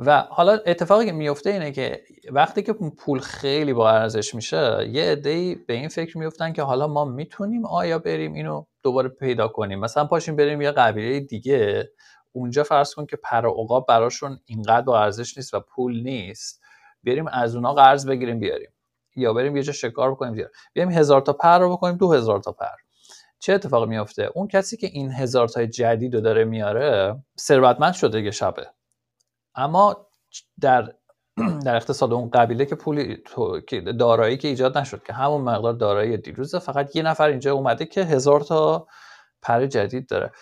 و حالا اتفاقی که میفته اینه که وقتی که پول خیلی با ارزش میشه یه عده‌ای به این فکر میفتن که حالا ما می‌تونیم آیا بریم اینو دوباره پیدا کنیم. مثلا پاشیم بریم یه قبیله دیگه اونجا فرض کن که پر عقاب براشون اینقدر با ارزش نیست و پول نیست. بریم از اونا قرض بگیریم بیاریم. یا بریم یه جا شکار بکنیم بیاریم. بیاریم هزار تا پر رو بکنیم دو هزار تا پر. چه اتفاقی میافته؟ اون کسی که این هزار تای جدید رو داره میاره ثروتمند شده یه شبه. اما در در اقتصاد اون قبیله که پولی دارایی که ایجاد نشد که همون مقدار دارایی دیروزه فقط یه نفر اینجا اومده که هزار تا پر جدید داره.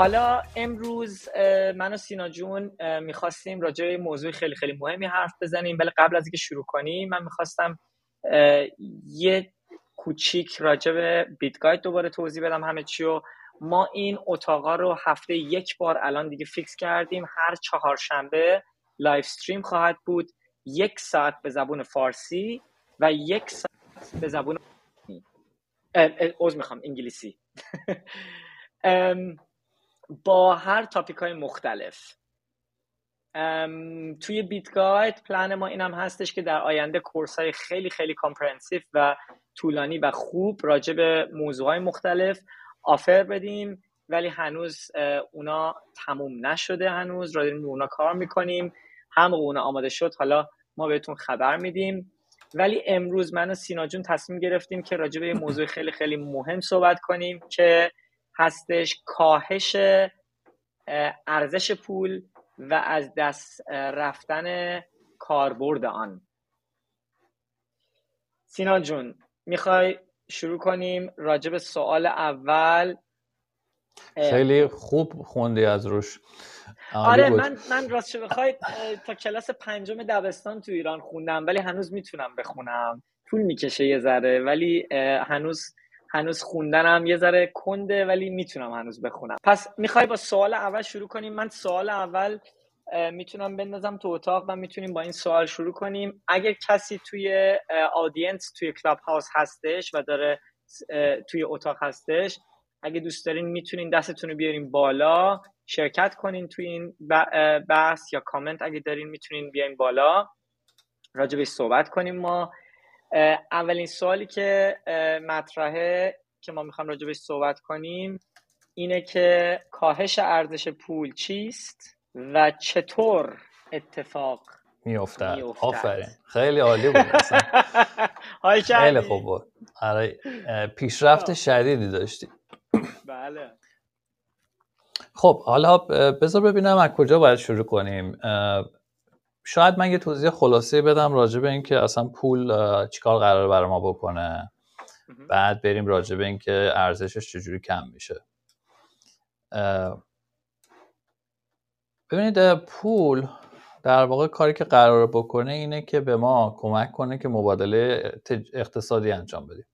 حالا امروز من و سینا جون می‌خواستیم راجع به موضوع خیلی خیلی مهمی حرف بزنیم. ولی قبل از اینکه شروع کنیم من می‌خواستم یه کوچیک راجع به BitGuide دوباره توضیح بدم همه چی و ما این اتاقا رو هفته یک بار الان دیگه fix کردیم. هر چهارشنبه live stream خواهد بود. یک ساعت به زبون فارسی و یک ساعت به زبون اوز می‌خوام انگلیسی. با هر topic های مختلف توی بیت گاید پلن ما اینم هستش که در آینده course های خیلی خیلی comprehensive و طولانی و خوب راجع به موضوع های مختلف offer بدیم ولی هنوز اونا تموم نشده هنوز. را داریم اونا کار می‌کنیم. هم اونا آماده شد حالا ما بهتون خبر میدیم. ولی امروز من و سینا جون تصمیم گرفتیم که راجع به موضوع خیلی خیلی مهم صحبت کنیم که هستش کاهش ارزش پول و از دست رفتن کاربرد آن. سینا جون می‌خوای شروع کنیم راجع به سوال اول؟ خیلی خوب خوندی از روش. آره من من راستش بخوای تا کلاس پنجم دبستان تو ایران خوندم ولی هنوز می‌تونم بخونم. طول می‌کشه یه ذره ولی هنوز هنوز خوندنم یه ذره کنده ولی می‌تونم هنوز بخونم. پس می‌خوای با سوال اول شروع کنیم؟ من سوال اول می‌تونم بندازم تو اتاق و می‌تونیم با این سوال شروع کنیم. اگر کسی توی audience توی کلاب هاوس هستش و داره توی اتاق هستش اگه دوست دارین می‌تونین دستتون رو بیارین بالا شرکت کنین توی این بحث یا کامنت اگه دارین می‌تونین بیاین بالا. راجع صحبت کنیم ما. اولین سوالی که مطرحه که ما می‌خوام راجع صحبت کنیم اینه که کاهش ارزش پول چیست و چطور اتفاق میافتد. آفرین. خیلی عالی بود خیلی خوب بود. آره پیشرفت خب. شدیدی داشتی. بله. خب حالا بذار ببینم از کجا باید شروع کنیم. شاید من یه توضیح خلاصه بدم راجع به اینکه اصلا پول چیکار قرار برای ما بکنه. بعد بریم راجع به اینکه ارزشش چجوری کم میشه. ببینید پول در واقع کاری که قرار بکنه اینه که به ما کمک کنه که مبادله اقتصادی انجام بدیم.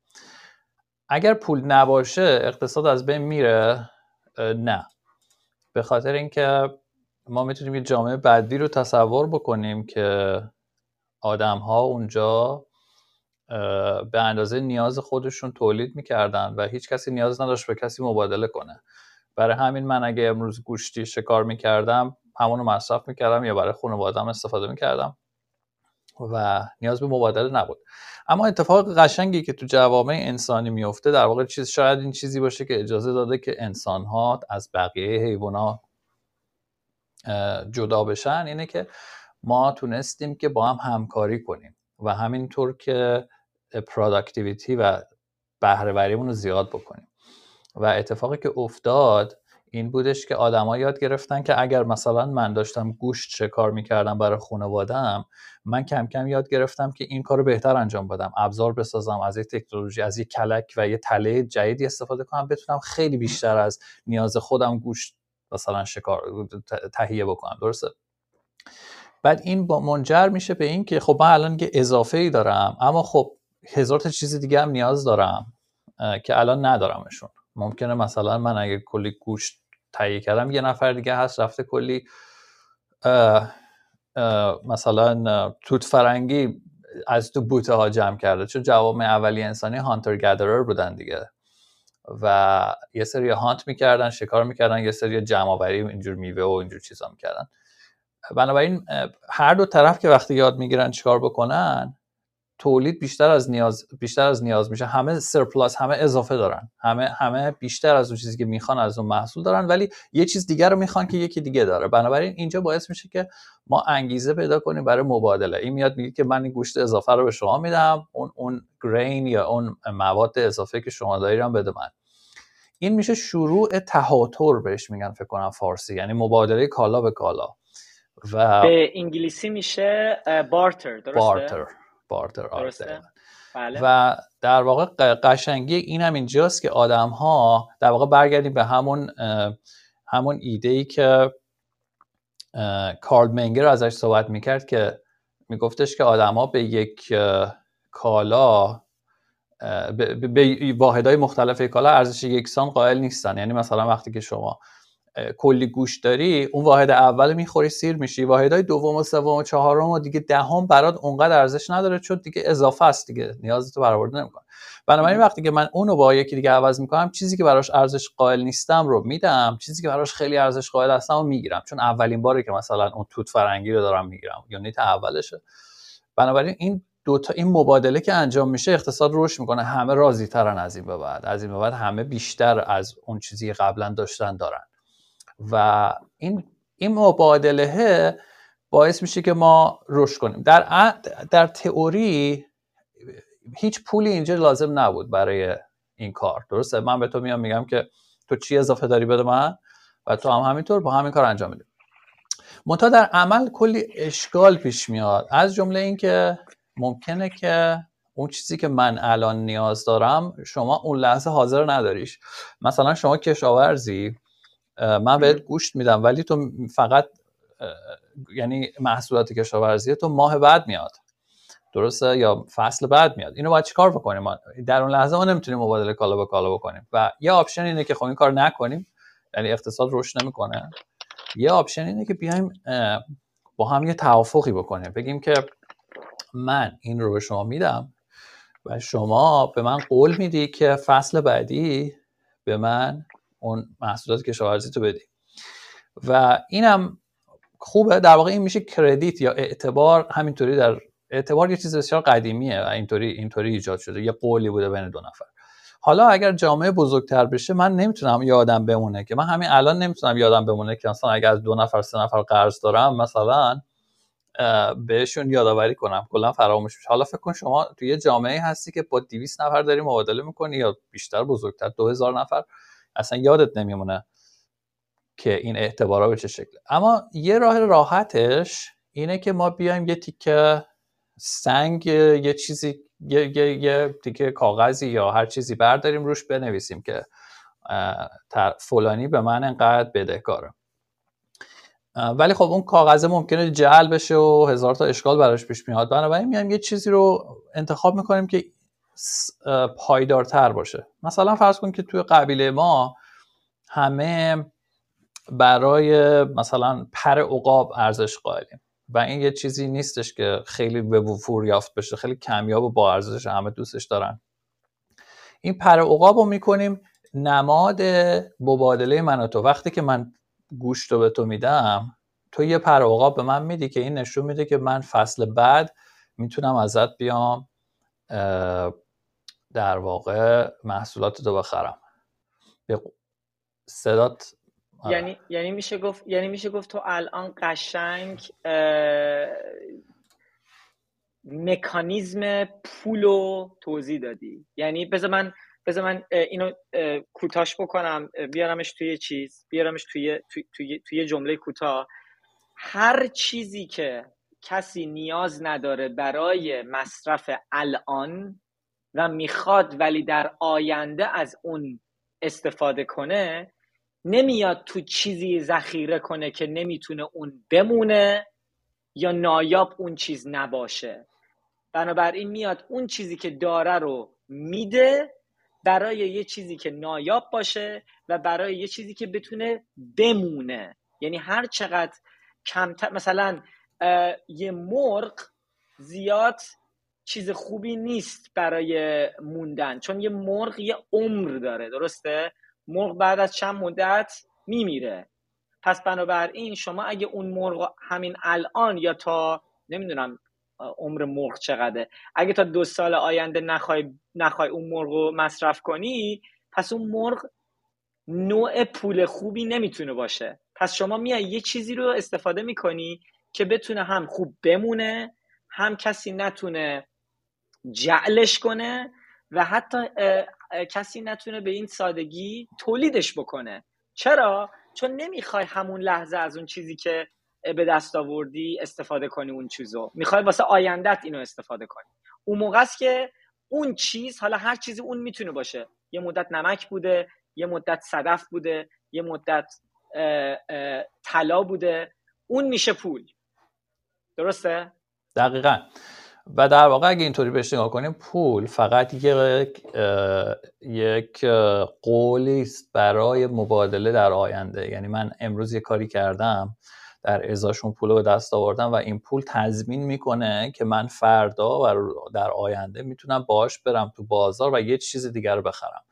اگر پول نباشه اقتصاد از بین میره؟ نه. به خاطر اینکه ما می‌تونیم یه جامعه بدی رو تصور بکنیم که آدم ها اونجا به اندازه نیاز خودشون تولید می‌کردن و هیچ کسی نیاز نداشت به کسی مبادله کنه. برای همین من اگه امروز گوشتی شکار می‌کردم همونو مصرف می‌کردم یا برای خانوادم استفاده می‌کردم و نیاز به مبادله نبود. اما اتفاق قشنگی که تو جوامع انسانی میفته در واقع چیز شاید این چیزی باشه که اجازه داده که انسان ها از بقیه حیوانات جدا بشن اینه که ما تونستیم که با هم همکاری کنیم و همینطور که productivity و بهرهوریمون رو زیاد بکنیم. و اتفاقی که افتاد این بودش که آدما یاد گرفتن که اگر مثلا من داشتم گوشت شکار می‌کردم برای خانوادم من کم کم یاد گرفتم که این کار بهتر انجام بدم. ابزار بسازم از یک تکنولوژی از یک کلک و یه تله جدیدی استفاده کنم بتونم خیلی بیشتر از نیاز خودم گوشت مثلا شکار تهیه بکنم درسته؟ بعد این با منجر میشه به این که خب من الان یه اضافه ای دارم اما خب هزار تا چیز دیگه هم نیاز دارم که الان ندارمشون. ممکنه مثلا من اگه کلی گوشت تهیه کردم یه نفر دیگه هست رفته کلی مثلا توت فرنگی از تو بوته ها جمع کرده. چون جواب اولی انسانی هانتر گدرر بودن دیگه. و یه سری هانت می‌کردن شکار می‌کردن یه سری جمع آوری اینجور میوه و اینجور چیزا می‌کردن. بنابراین هر دو طرف که وقتی یاد می‌گیرن چیکار بکنن تولید بیشتر از نیاز بیشتر از نیاز میشه. همه سرپلاس همه اضافه دارن. همه همه بیشتر از اون چیزی که می‌خوان از اون محصول دارن ولی یه چیز دیگر رو می‌خوان که یکی دیگه داره. بنابراین اینجا باعث میشه که ما انگیزه پیدا کنیم برای مبادله. این میاد میگه که من این گوشت اضافه رو به شما میدم اون اون گرین یا اون مواد اضافه که شما دارید بده من. این میشه شروع تهاتر بهش میگن فکر کنم فارسی یعنی مبادله کالا به کالا. و به انگلیسی میشه بارتر درسته؟ بارتر بارتر آره، بله. و در واقع قشنگی این هم اینجاست که آدم ها در واقع برگردیم به همون همون ایده ای که کارل منگر ازش صحبت می‌کرد که میگفتش که آدم ها به یک کالا به واحدهای مختلف کالا ارزش یکسان قائل نیستن. یعنی مثلا وقتی که شما کلی گوش داری اون واحد اول می‌خوری سیر میشی. واحدهای دوم و سوم و چهارم و دیگه دهم برات اونقدر ارزش نداره چون دیگه اضافه است دیگه. نیازی تو برآورده نمی‌کنه. بنابراین وقتی که من اونو با یکی دیگه عوض می‌کنم چیزی که براش ارزش قائل نیستم رو میدم. چیزی که براش خیلی ارزش قائل هستم رو می‌گیرم. چون اولین باره که مثلا اون توت فرنگی رو دارم می‌گیرم. یونیت اولشه. بنابراین این دوتا این مبادله که انجام میشه اقتصاد رشد می‌کنه. همه راضی ترن از این به بعد. از این به بعد همه بیشتر از اون چیزی قبلا داشتن دارن. و این این مبادله باعث میشه که ما رشد کنیم. در در تئوری هیچ پولی اینجا لازم نبود برای این کار. درسته؟ من به تو میام میگم که تو چی اضافه داری بده من و تو هم همینطور با همین کار انجام میدیم منتها در عمل کلی اشکال پیش میاد. از جمله اینکه ممکنه که اون چیزی که من الان نیاز دارم شما اون لحظه حاضر نداریش. مثلا شما کشاورزی من بهت گوشت میدم ولی تو فقط یعنی محصولات کشاورزی تو ماه بعد میاد. درسته؟ یا فصل بعد میاد. اینو باید چیکار بکنیم؟ ما در اون لحظه ما نمی‌تونیم مبادله کالا به کالا بکنیم. و یه option اینه که خب این کار نکنیم. یعنی اقتصاد رشد نمی‌کنه. یه option اینه که بیایم با هم یه توافقی بکنیم. بگیم که من این رو به شما میدم و شما به من قول میدی که فصل بعدی به من اون محصولات کشاورزی تو بدی. و اینم خوبه. در واقع این میشه کردیت یا اعتبار همینطوری در اعتبار یه چیز بسیار قدیمیه و اینطوری اینطوری ایجاد شده. یه قولی بوده بین دو نفر. حالا اگر جامعه بزرگتر بشه من نمی‌تونم یادم بمونه که من همین الان نمی‌تونم یادم بمونه که مثلا اگر از دو نفر سه نفر قرض دارم مثلا بهشون یادآوری کنم. کلا فراموش میشه. حالا فکر کن شما توی یه جامعه هستی که با 200 نفر داری مبادله می‌کنی یا بیشتر بزرگتر 2000 نفر. اصلا یادت نمیمونه که این اعتبارا به چه شکله. اما یه راه راحتش اینه که ما بیایم یه تیکه سنگ یه چیزی یه, یه،, یه تیکه کاغذی یا هر چیزی برداریم روش بنویسیم که فلانی به من انقدر بدهکاره ولی خب اون کاغذ ممکنه جعل بشه و هزار تا اشکال براش پیش میاد. بنابراین میایم یه چیزی رو انتخاب می‌کنیم که پایدارتر باشه. مثلا فرض کن که توی قبیله ما همه برای مثلا پر عقاب ارزش قائلیم و این یه چیزی نیستش که خیلی به وفور یافت بشه خیلی کمیاب و با ارزش همه دوستش دارن. این پر عقاب رو می‌کنیم نماد مبادله من تو. وقتی که من گوشت رو به تو میدم تو یه پر عقاب به من میدی که این نشون میده که من فصل بعد می‌تونم ازت بیام در واقع محصولات رو بخرم صدات آره. یعنی یعنی میشه گفت یعنی میشه گفت تو الان قشنگ مکانیزم پول رو توضیح دادی. یعنی بذار من بذار من اینو کوتاش بکنم. بیارمش توی چیز بیارمش توی توی توی, توی جمله کوتاه. هر چیزی که کسی نیاز نداره برای مصرف الان و می‌خواد ولی در آینده از اون استفاده کنه نمیاد تو چیزی ذخیره کنه که نمی‌تونه اون بمونه یا نایاب اون چیز نباشه. بنابراین میاد اون چیزی که داره رو میده برای یه چیزی که نایاب باشه و برای یه چیزی که بتونه بمونه. یعنی هر چقدر کمتر مثلا یه مرغ زیاد چیز خوبی نیست برای موندن. چون یه مرغ یه عمر داره درسته؟ مرغ بعد از چند مدت میمیره. پس بنابراین شما اگه اون مرغ همین الان یا تا نمی‌دونم عمر مرغ چقدره اگه تا دو سال آینده نخوای, نخوای اون مرغ رو مصرف کنی پس اون مرغ نوع پول خوبی نمی‌تونه باشه. پس شما میای یه چیزی رو استفاده می‌کنی که بتونه هم خوب بمونه هم کسی نتونه جعلش کنه و حتی کسی نتونه به این سادگی تولیدش بکنه. چرا؟ چون نمی‌خوای همون لحظه از اون چیزی که به دست آوردی استفاده کنی اون چیزو. می‌خوای واسه آیندت اینو استفاده کنی. اون موقع است که اون چیز حالا هر چیزی اون می‌تونه باشه. یه مدت نمک بوده یه مدت صدف بوده یه مدت طلا بوده. اون میشه پول. درسته؟ دقیقا. و در واقع اگه اینطوری بهش نگاه کنیم پول فقط یک یک قولی است برای مبادله در آینده. یعنی من امروز یه کاری کردم در ازاشون پول رو به دست آوردم و این پول تضمین می‌کنه که من فردا و در آینده می‌تونم باش برم تو بازار و یه چیز دیگر رو بخرم.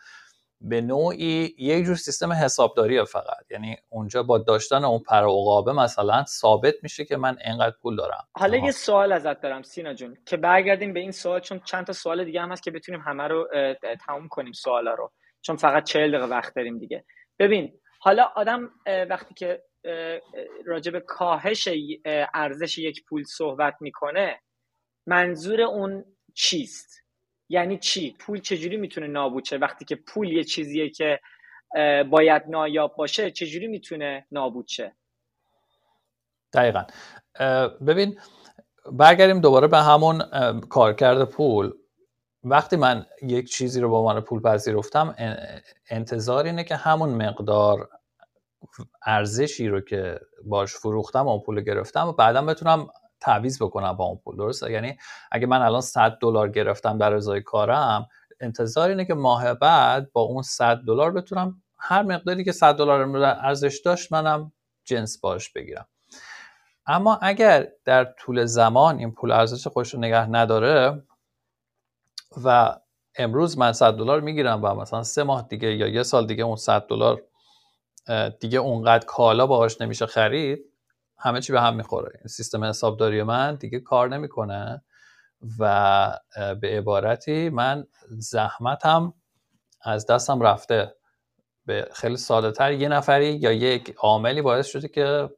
به نوعی یک جور سیستم حسابداریه فقط. یعنی اونجا با داشتن اون پر عقابه مثلا ثابت میشه که من اینقدر پول دارم. حالا یه سوال ازت دارم سینا جون که برگردیم به این سوال چون چند تا سوال دیگه هم هست که بتونیم همه رو تموم کنیم سوالا رو. چون فقط 40 دقیقه وقت داریم دیگه. ببین حالا آدم وقتی که راجع به کاهش ارزش یک پول صحبت می‌کنه منظور اون چیست؟ یعنی چی؟ پول چجوری می‌تونه نابود شه وقتی که پول یه چیزیه که باید نایاب باشه چجوری می‌تونه نابود شه دقیقا ببین برگردیم دوباره به همون کارکرد پول. وقتی من یک چیزی رو به عنوان پول پذیرفتم انتظار اینه که همون مقدار ارزشی رو که باش فروختم اون پول گرفتم و بعدا بتونم تعویض بکنم با اون پول درسته؟ یعنی اگه من الان 100 دلار گرفتم در ازای کارم انتظار اینه که ماه بعد با اون 100 دلار بتونم هر مقداری که 100 دلار ارزش داشت منم جنس باش بگیرم. اما اگر در طول زمان این پول ارزش خودش رو نگه نداره و امروز من 100 دلار می‌گیرم و مثلا سه ماه دیگه یا یه سال دیگه اون 100 دلار دیگه اونقدر کالا باهاش نمیشه خرید همه چی به هم می‌خوره. این سیستم حسابداری من دیگه کار نمی‌کنه و به عبارتی من زحمتم از دستم رفته. به خیلی ساده تر یه نفری یا یک عاملی باعث شده که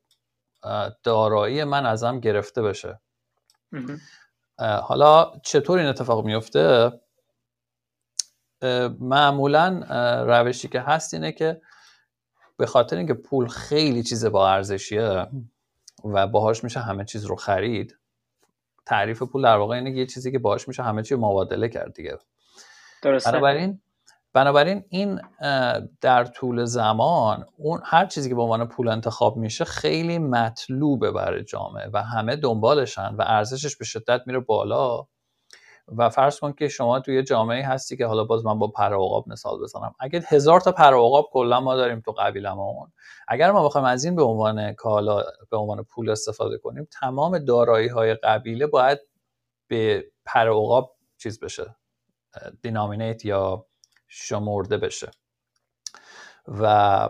دارایی من ازم گرفته بشه. حالا چطور این اتفاق میفته معمولا روشی که هست اینه که به خاطر اینکه پول خیلی چیز با ارزشیه و باهاش میشه همه چیز رو خرید. تعریف پول در واقع اینه یه چیزی که باهاش میشه همه چیز مبادله کرد دیگه. درسته. بنابراین بنابراین این در طول زمان اون هر چیزی که به عنوان پول انتخاب میشه خیلی مطلوبه برای جامعه و همه دنبالشن و ارزشش به شدت میره بالا. و فرض کن که شما توی جامعه هستی که حالا باز من با پر عقاب مثال بزنم. اگه هزار تا پر کلا ما داریم تو قبیلمون اگر ما بخوایم از این به عنوان کالا به عنوان پول استفاده کنیم تمام دارایی های قبیله باید به پر عقاب چیز بشه دینامینیت یا شمرده بشه. و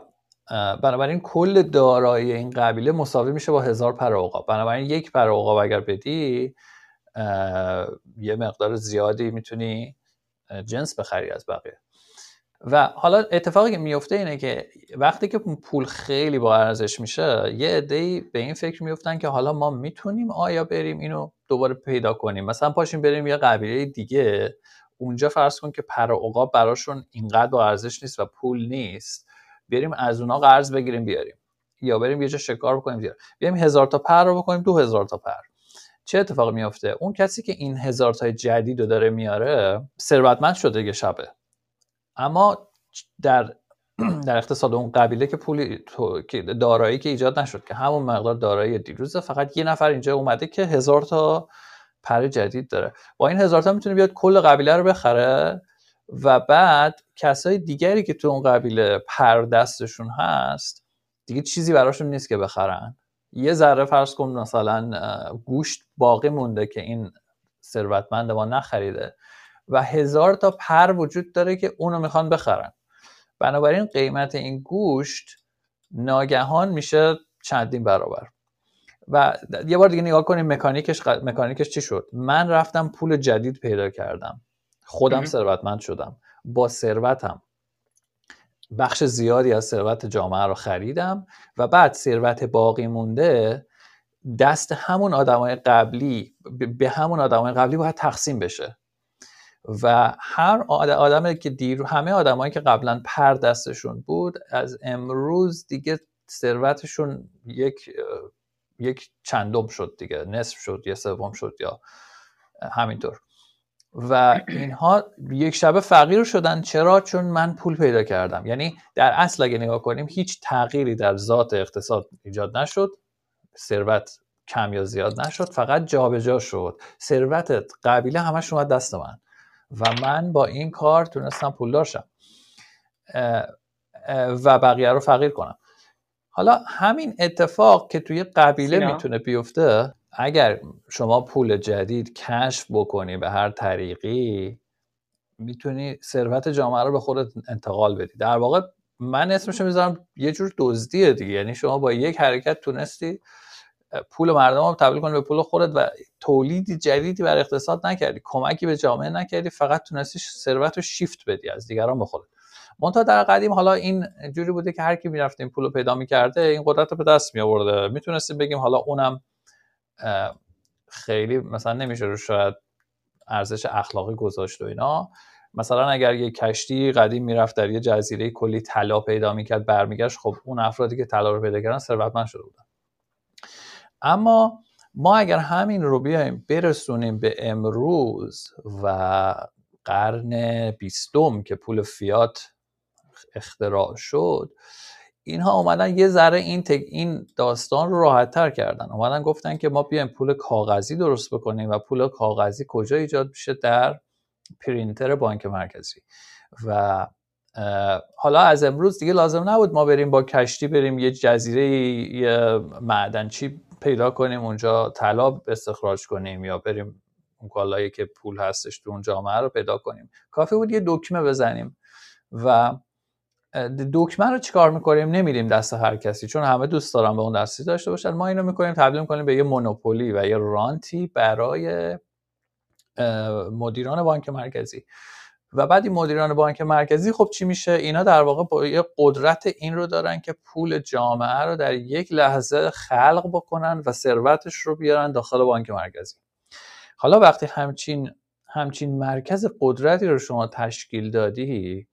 بنابراین کل دارایی این قبیله مساوی میشه با هزار پر عقاب بنابراین یک پر عقاب اگر بدی یه مقدار زیادی می‌تونی جنس بخری از بقیه. و حالا اتفاقی که میفته اینه که وقتی که پول خیلی با ارزش میشه یه عده‌ای به این فکر میفتن که حالا ما می‌تونیم آیا بریم اینو دوباره پیدا کنیم. مثلا پاشیم بریم یه قبیله دیگه. اونجا فرض کن که پر عقاب براشون اینقدر با ارزش نیست و پول نیست. بریم از اونا قرض بگیریم بیاریم. یا بریم یه جا شکار بکنیم بیاریم بیاریم هزار تا پر رو بکنیم دو هزار تا پر. چه اتفاقی میافته؟ اون کسی که این هزار تای جدید رو داره میاره ثروتمند شده یه شبه. اما در در اقتصاد اون قبیله که پولی دارایی که ایجاد نشد که همون مقدار دارایی دیروزه فقط یه نفر اینجا اومده که هزار تا پر جدید داره. با این هزار تا می‌تونه بیاد کل قبیله رو بخره و بعد کسای دیگری که تو اون قبیله پر دستشون هست دیگه چیزی براشون نیست که بخرن. یه ذره فرض کن مثلا گوشت باقی مونده که این ثروتمند ما نخریده و هزار تا پر وجود داره که اونو می‌خوان بخرن. بنابراین قیمت این گوشت ناگهان میشه چندین برابر. و یه بار دیگه نگاه کنیم مکانیکش مکانیکش چی شد؟ من رفتم پول جدید پیدا کردم. خودم ثروتمند شدم. با ثروتم. بخش زیادی از ثروت جامعه رو خریدم و بعد ثروت باقی مونده دست همون آدمای قبلی به همون آدمای قبلی باید تقسیم بشه. و هر آدمی که دیر همه آدمایی که قبلا پر دستشون بود از امروز دیگه ثروتشون یک یک چندم شد دیگه نصف شد یا سوم شد یا همینطور. و اینها یک شبه فقیر شدن. چرا؟ چون من پول پیدا کردم. یعنی در اصل اگه نگاه کنیم هیچ تغییری در ذات اقتصاد ایجاد نشد. ثروت کم یا زیاد نشد فقط جابجا جا شد. ثروت قبیله همش اومد دست من. و من با این کار تونستم پولدار شم. و بقیه رو فقیر کنم. حالا همین اتفاق که توی قبیله می‌تونه بیفته اگر شما پول جدید کشف بکنی به هر طریقی می‌تونی ثروت جامعه رو به خودت انتقال بدی. در واقع من اسمشو می‌ذارم یه جور دزدیه دیگه. یعنی شما با یک حرکت تونستی پول مردم رو تبدیل کنی به پول خودت و تولیدی جدیدی بر اقتصاد نکردی کمکی به جامعه نکردی فقط تونستی ثروت رو شیفت بدی از دیگران به خودت. منتها در قدیم حالا این جوری بوده که هر کی می‌رفته این پول رو پیدا می‌کرده این قدرت رو به دست می آورده می‌تونستیم بگیم حالا اونم خیلی مثلا نمیشه رو شاید ارزش اخلاقی گذاشت و اینا. مثلا اگر یه کشتی قدیم می‌رفت در یه جزیره کلی طلا پیدا می‌کرد برمیگشت خب اون افرادی که طلا رو پیدا کردن ثروتمند شده بودن. اما ما اگر همین رو بیایم برسونیم به امروز و قرن بیستم که پول فیات اختراع شد اینها اومدن یه ذره این, این داستان رو راحت تر کردن. اومدن گفتن که ما بیایم پول کاغذی درست بکنیم و پول کاغذی کجا ایجاد میشه؟ در پرینتر بانک مرکزی. و حالا از امروز دیگه لازم نبود ما بریم با کشتی بریم یه جزیره یه معدنچی پیدا کنیم اونجا طلا استخراج کنیم یا بریم اون کالایی که پول هستش تو اون جامعه رو پیدا کنیم. کافی بود یه دکمه بزنیم و دکمه رو چیکار می‌کنیم؟ نمیدیم دست هر کسی چون همه دوست دارن به اون دستی داشته باشن. ما اینو می‌کنیم تبدیل می‌کنیم به یه مونوپولی و یه رانتی برای مدیران بانک مرکزی. و بعد این مدیران بانک مرکزی خب چی میشه؟ اینا در واقع با یه قدرت این رو دارن که پول جامعه رو در یک لحظه خلق بکنن و ثروتش رو بیارن داخل بانک مرکزی. حالا وقتی همچین همچین مرکز قدرتی رو شما تشکیل دادی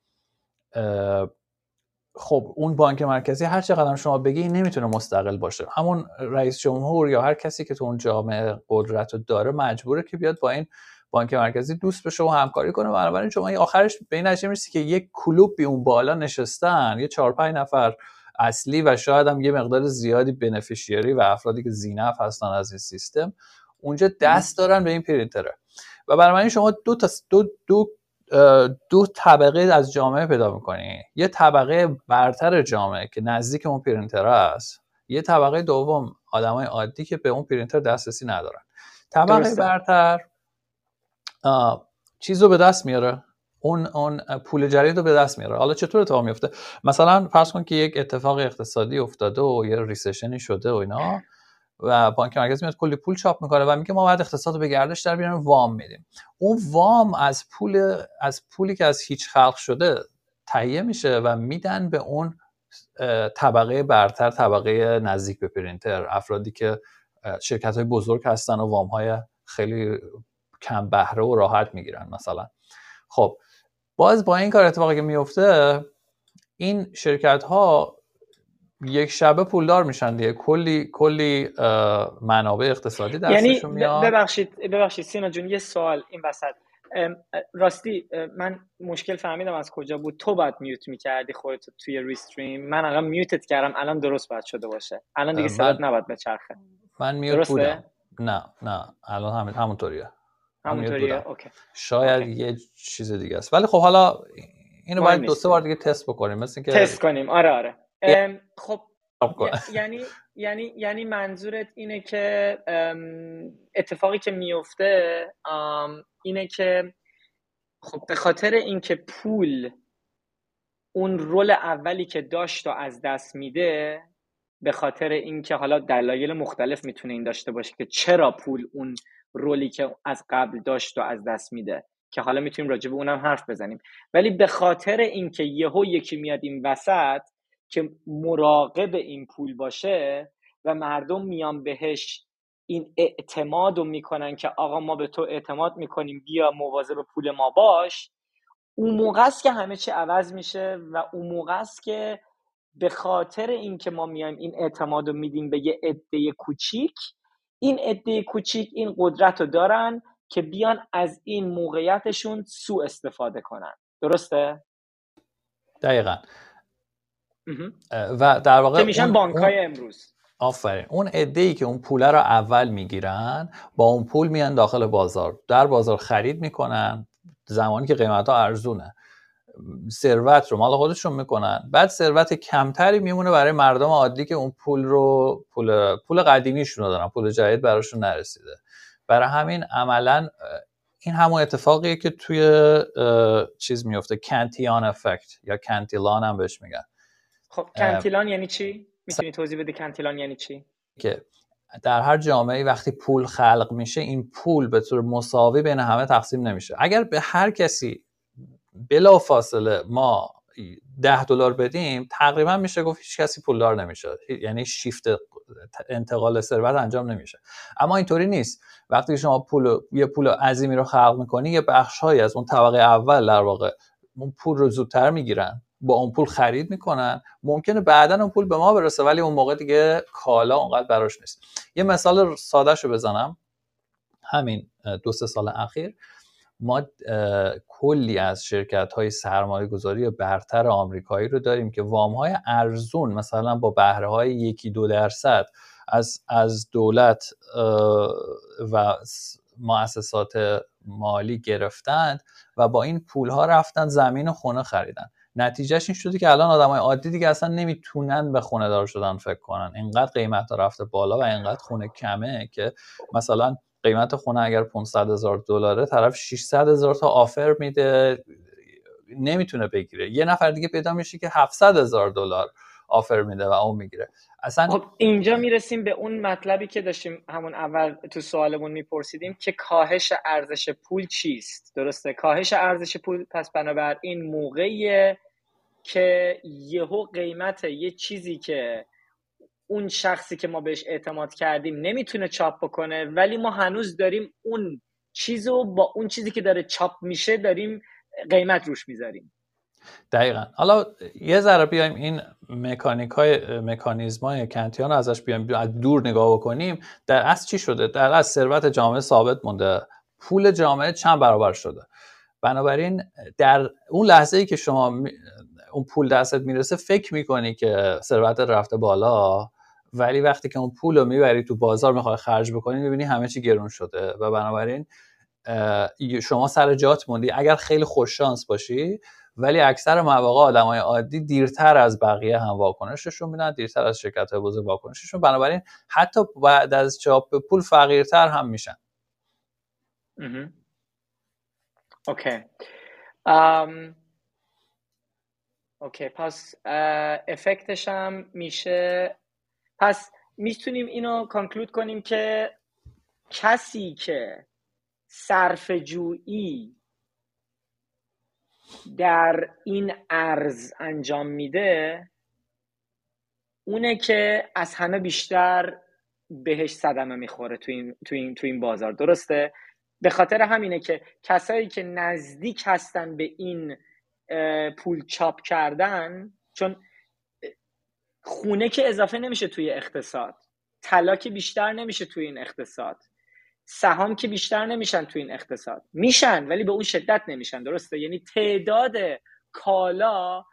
خب اون بانک مرکزی هر چقدر شما بگی نمی‌تونه مستقل باشه. همون رئیس جمهور یا هر کسی که تو اون جامعه قدرت رو داره مجبوره که بیاد با این بانک مرکزی دوست بشه و همکاری کنه. بنابراین شما آخرش به این نتیجه می‌رسی که یک کلوب بی اون بالا نشستن یه چهار پنج نفر اصلی و شاید هم یه مقدار زیادی بنفیشیری و افرادی که زینف هستن از این سیستم اونجا دست دارن به این پرینتره. و بنابراین شما دو تا دو, دو دو طبقه از جامعه پیدا می‌کنی. یه طبقه برتر جامعه که نزدیک اون پرینتر است. یه طبقه دوم آدمای عادی که به اون پرینتر دسترسی ندارن. طبقه برتر چیز رو به دست میاره. اون اون پول جدید رو به دست میاره. حالا چطور اتفاق میفته مثلا فرض کن که یک اتفاق اقتصادی افتاده و یه ریسشنی شده و اینا. و بانک مرکزی میاد کلی پول چاپ می‌کنه و میگه ما باید اقتصاد رو به گردش در بیاریم وام میدیم. اون وام از پول از پولی که از هیچ خلق شده تهیه میشه و میدن به اون طبقه برتر طبقه نزدیک به پرینتر افرادی که شرکت های بزرگ هستن و وام های خیلی کم بهره و راحت می‌گیرن مثلا. خب باز با این کار اتفاقی که میفته این شرکت ها یک شبه پولدار میشن دیگه. کلی کلی منابع اقتصادی دستشون یعنی میاد. ببخشید ببخشید سینا جون یه سوال این وسط. راستی من مشکل فهمیدم از کجا بود. تو باید میوت می‌کردی خودت توی ریستریم. من الان میوتت کردم. الان درست باید شده باشه. الان دیگه صدات نباید بچرخه من میوت بودم. نه نه. الان همین همونطوریه. همونطوریه. شاید یه چیز دیگه است. ولی خب حالا اینو باید دو سه بار دیگه تست بکنیم. مثل که تست کنیم. آره آره. خب یعنی یعنی یعنی منظورت اینه که اتفاقی که میفته اینه که خب به خاطر اینکه پول اون رول اولی که داشت و از دست میده به خاطر اینکه حالا دلایل مختلف می‌تونه این داشته باشه که چرا پول اون رولی که از قبل داشت و از دست میده. که حالا می‌تونیم راجع به اونم حرف بزنیم. ولی به خاطر اینکه یهو یکی میاد این وسط که مراقب این پول باشه و مردم میان بهش این اعتماد رو می‌کنن که آقا ما به تو اعتماد می‌کنیم بیا مواظب پول ما باش. اون موقع است که همه چی عوض میشه و اون موقع است که به خاطر اینکه ما میایم این اعتماد رو میدیم به یه عده کوچیک این عده کوچیک این قدرت رو دارن که بیان از این موقعیتشون سوء استفاده کنن. درسته؟ دقیقا. و در واقع که میشن بانک های امروز؟ آفرین. اون عده ای که اون پوله رو اول می‌گیرن با اون پول میان داخل بازار. در بازار خرید می‌کنن زمانی که قیمت ها ارزونه. ثروت رو مال خودشون می‌کنن. بعد ثروت کمتری میمونه برای مردم عادی که اون پول رو پول پول قدیمیشون رو دارن. پول جدید براشون نرسیده. برای همین عملا این همون اتفاقیه که توی چیز میفته کنتیان افکت یا کنتیلان هم بهش میگن. خب کنتیلان یعنی چی؟ می‌تونی توضیح بده کنتیلان یعنی چی؟ که در هر جامعه وقتی پول خلق میشه این پول به طور مساوی بین همه تقسیم نمیشه. اگر به هر کسی بلا فاصله ما ده دلار بدیم تقریبا میشه گفت هیچ کسی پولدار نمیشه. یعنی شیفت انتقال ثروت انجام نمیشه. اما اینطوری نیست. وقتی شما پول یه پول عظیمی رو خلق می‌کنی یه بخشهایی از اون طبقه اول در واقع اون پول رو زودتر می‌گیرن. با اون پول خرید می‌کنن. ممکنه بعدا اون پول به ما برسه ولی اون موقع دیگه کالا اونقدر براش نیست. یه مثال ساده شو بزنم. همین دو سه سال اخیر ما کلی از شرکت های سرمایه گذاری برتر آمریکایی رو داریم که وام های ارزون مثلا با بهره های یکی دو درصد از, از دولت و مؤسسات مالی گرفتند و با این پول ها رفتن زمین و خونه خریدن. نتیجهش این شده که الان آدمای عادی دیگه اصلا نمی‌تونن به خونه دار شدن فکر کنن. اینقدر قیمت رفته بالا و اینقدر خونه کمه که مثلا قیمت خونه اگر 500 هزار دلاره طرف 600 هزار تا آفر میده نمی‌تونه بگیره. یه نفر دیگه پیدا میشه که 700 هزار دلار. آفر میده و اون می‌گیره. اصلا خب اینجا می‌رسیم به اون مطلبی که داشتیم همون اول تو سوالمون میپرسیدیم که کاهش ارزش پول چیست؟ درسته؟ کاهش ارزش پول پس بنابر این موقعیه که یهو قیمت یه چیزی که اون شخصی که ما بهش اعتماد کردیم نمی‌تونه چاپ بکنه ولی ما هنوز داریم اون چیزو با اون چیزی که داره چاپ میشه داریم قیمت روش می‌ذاریم. دقیقا. حالا یه ذره بیایم این مکانیک های مکانیزم های کنتیان رو ازش بیایم از دور نگاه بکنیم. در اصل چی شده؟ در اصل ثروت جامعه ثابت مونده. پول جامعه چند برابر شده؟ بنابراین در اون لحظه ای که شما اون پول دستت می‌رسه فکر می‌کنی که ثروت رفته بالا ولی وقتی که اون پول رو می‌بری تو بازار می‌خوای خرج بکنی می‌بینی همه چی گرون شده. و بنابراین شما سر جات موندی. اگر خیلی خوش شانس باشی ولی اکثر مواقع های عادی دیرتر از بقیه هم واکنششون میدن دیرتر از شرکت های بزرگ واکنششون. بنابراین حتی بعد از چاپ پول فقیرتر هم میشن. Okay. Okay. پس effect ش هم میشه. پس می‌تونیم اینو conclude کنیم که کسی که صرفه جویی در این ارز انجام میده اونه که از همه بیشتر بهش صدمه می‌خوره تو این, تو این, تو این بازار. درسته؟ به خاطر همینه که کسایی که نزدیک هستن به این پول چاپ کردن چون خونه که اضافه نمیشه توی اقتصاد طلا که بیشتر نمیشه توی این اقتصاد. سهام که بیشتر نمیشن توی این اقتصاد. میشن ولی به اون شدت نمیشن. درسته؟ یعنی تعداد کالا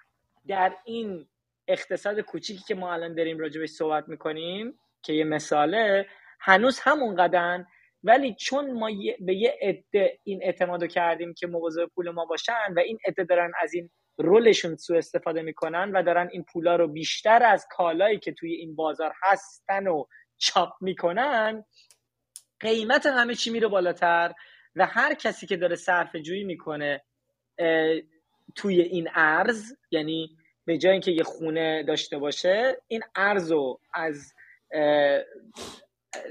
در این اقتصاد کوچیکی که ما الان داریم راجبش صحبت می‌کنیم که یه مثاله هنوز همون قدن. ولی چون ما به یه عده این اعتمادو کردیم که مواظب پول ما باشن و این عده دارن از این رولشون سو استفاده می‌کنن و دارن این پولا رو بیشتر از کالایی که توی این بازار هستن و چاپ می‌کنن قیمت همه چی میره بالاتر و هر کسی که داره صرف جویی می‌کنه توی این ارز یعنی به جای اینکه یه خونه داشته باشه این ارز رو از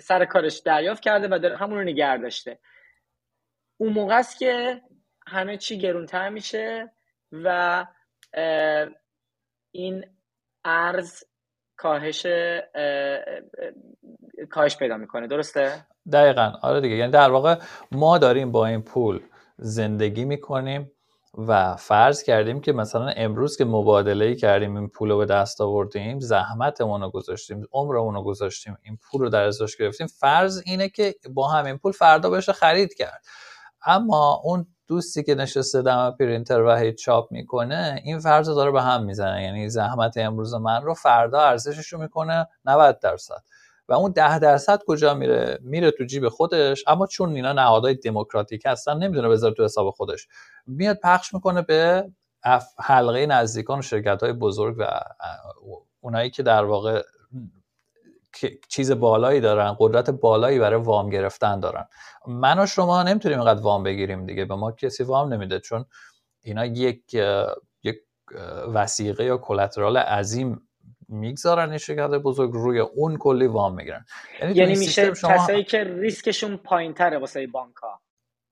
سر کارش دریافت کرده و داره همون رو نگر داشته. اون موقع است که همه چی گرونتر میشه و این ارز کاهش کاهش پیدا می‌کنه. درسته؟ دقیقا. آره دیگه. یعنی در واقع ما داریم با این پول زندگی می‌کنیم و فرض کردیم که مثلا امروز که مبادله کردیم این پول رو به دست آوردیم زحمتمون رو گذاشتیم عمرمون رو گذاشتیم این پول رو در ازاش گرفتیم فرض اینه که با همین پول فردا بشه خرید کرد. اما اون دوستی که نشسته دم پرینتر و هی چاپ می‌کنه این فرض داره به هم می‌زنه. یعنی زحمت امروز من رو فردا ارزشش رو می‌کنه 90 درصد. و اون ده درصد کجا میره؟ میره تو جیب خودش. اما چون اینا نهادهای دموکراتیک هستن نمی‌دونه بذاره تو حساب خودش. میاد پخش می‌کنه به حلقه نزدیکان و شرکت های بزرگ و اونایی که در واقع چیز بالایی دارن قدرت بالایی برای وام گرفتن دارن. من و شما نمی‌تونیم اینقدر وام بگیریم دیگه به ما کسی وام نمیده چون اینا یک یک وسیقه یا کلترال عظیم می‌گذارن این شرکت بزرگ روی اون کلی وام می‌گیرن. یعنی, یعنی میشه شما... کسایی که ریسکشون پایین تره واسه بانک ها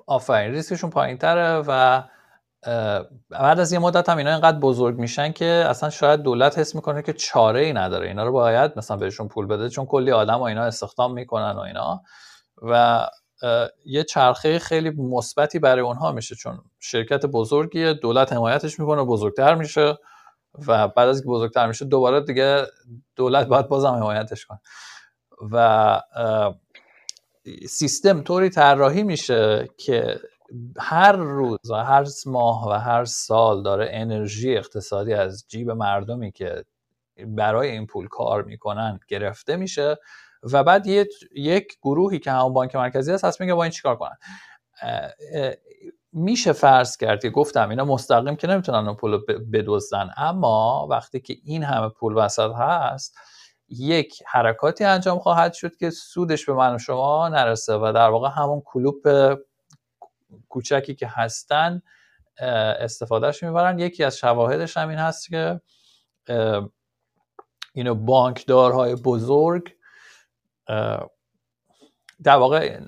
آفرین ریسکشون پایین تره و بعد از یه مدت هم اینا اینقدر بزرگ میشن که اصلا شاید دولت حس می‌کنه که چاره ای نداره. اینا رو باید مثلا بهشون پول بده چون کلی آدم و اینا استخدام می‌کنن و اینا. و یه چرخه خیلی مثبتی برای اونها میشه چون شرکت بزرگیه دولت حمایتش می‌کنه بزرگتر میشه و بعد از که بزرگتر میشه دوباره دیگه دولت باید بازم حمایتش کنه. و سیستم طوری طراحی میشه که هر روز و هر ماه و هر سال داره انرژی اقتصادی از جیب مردمی که برای این پول کار می‌کنن گرفته میشه و بعد یک گروهی که همون بانک مرکزی هست هست میگه با این چیکار کنن؟ میشه فرض کرد که گفتم اینا مستقیم که نمی‌تونن اون پول رو بدزدن اما وقتی که این همه پول وسط هست یک حرکاتی انجام خواهد شد که سودش به من و شما نرسه و در واقع همون کلوپ کوچکی که هستن استفادهش می‌برن. یکی از شواهدش هم این هست که اینو بانکدارهای بزرگ در واقع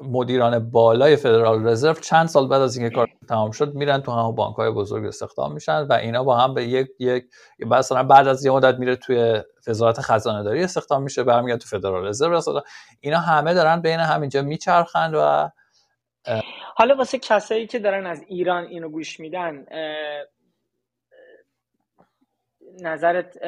مدیران بالای فدرال رزرو چند سال بعد از اینکه کار تمام شد میرن تو همون بانک های بزرگ استخدام میشن و اینا با هم به یک یک مثلا بعد از یه مدت میره توی وزارت خزانه داری استخدام میشه برمیگرد تو فدرال رزرو اینا همه دارن بین همینجا میچرخند و حالا واسه کسایی که دارن از ایران اینو گوش میدن نظرت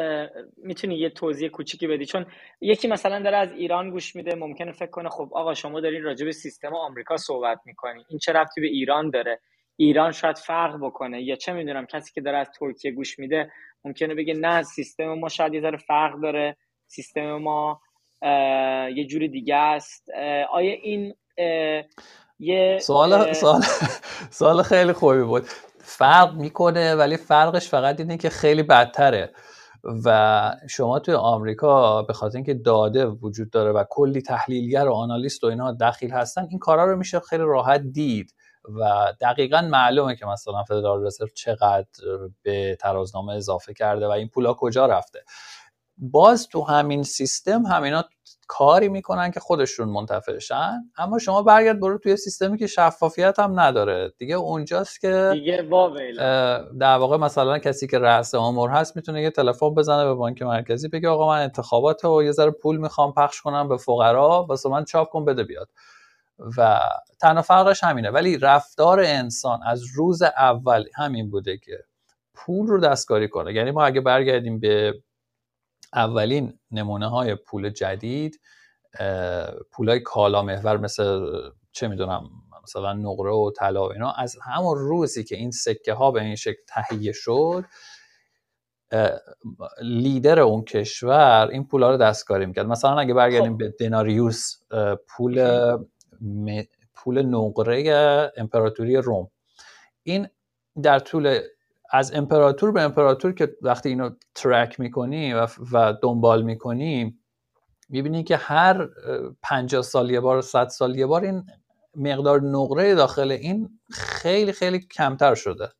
می‌تونی یه توضیح کوچیکی بدی؟ چون یکی مثلا داره از ایران گوش میده ممکنه فکر کنه خب آقا شما دارین راجع به سیستم آمریکا صحبت می‌کنی. این چه ربطی به ایران داره؟ ایران شاید فرق بکنه. یا چه می‌دونم کسی که داره از ترکیه گوش میده ممکنه بگه نه سیستم ما شاید یه ذره فرق داره. سیستم ما یه جور دیگه است. آیا این یه سوال سوال سوال خیلی خوبی بود. فرق می‌کنه ولی فرقش فقط اینه که خیلی بدتره. و شما توی آمریکا به خاطر اینکه داده وجود داره و کلی تحلیلگر و آنالیست و اینها دخیل هستن این کارا رو میشه خیلی راحت دید. و دقیقا معلومه که مثلا فدرال رزرو چقدر به ترازنامه اضافه کرده و این پولا کجا رفته. باز تو همین سیستم همینا کاری می‌کنن که خودشون منتفعشن اما شما برگرد برو توی سیستمی که شفافیت هم نداره. دیگه اونجاست که دیگه در واقع مثلا کسی که رأس امور هست می‌تونه یه تلفن بزنه به بانک مرکزی بگه آقا من انتخابات و یه ذره پول می‌خوام پخش کنم به فقرا واسه من چاپ کن بده بیاد. و تنها فرقش همینه. ولی رفتار انسان از روز اول همین بوده که پول رو دستکاری کنه. یعنی ما اگه برگردیم به اولین نمونه های پول جدید پول های کالا محور مثل چه می‌دونم مثلا نقره و طلا و اینا از همون روزی که این سکه ها به این شکل تهیه شد لیدر اون کشور این پولا رو دستکاری می‌کرد. مثلا اگه برگردیم خب. به دناریوس پول پول نقره امپراتوری روم. این در طول از امپراتور به امپراتور که وقتی اینو ترک می‌کنی و, و دنبال می‌کنی می‌بینی که هر 50 سال یه بار 100 سال یه بار این مقدار نقره داخل این خیلی خیلی کمتر شده.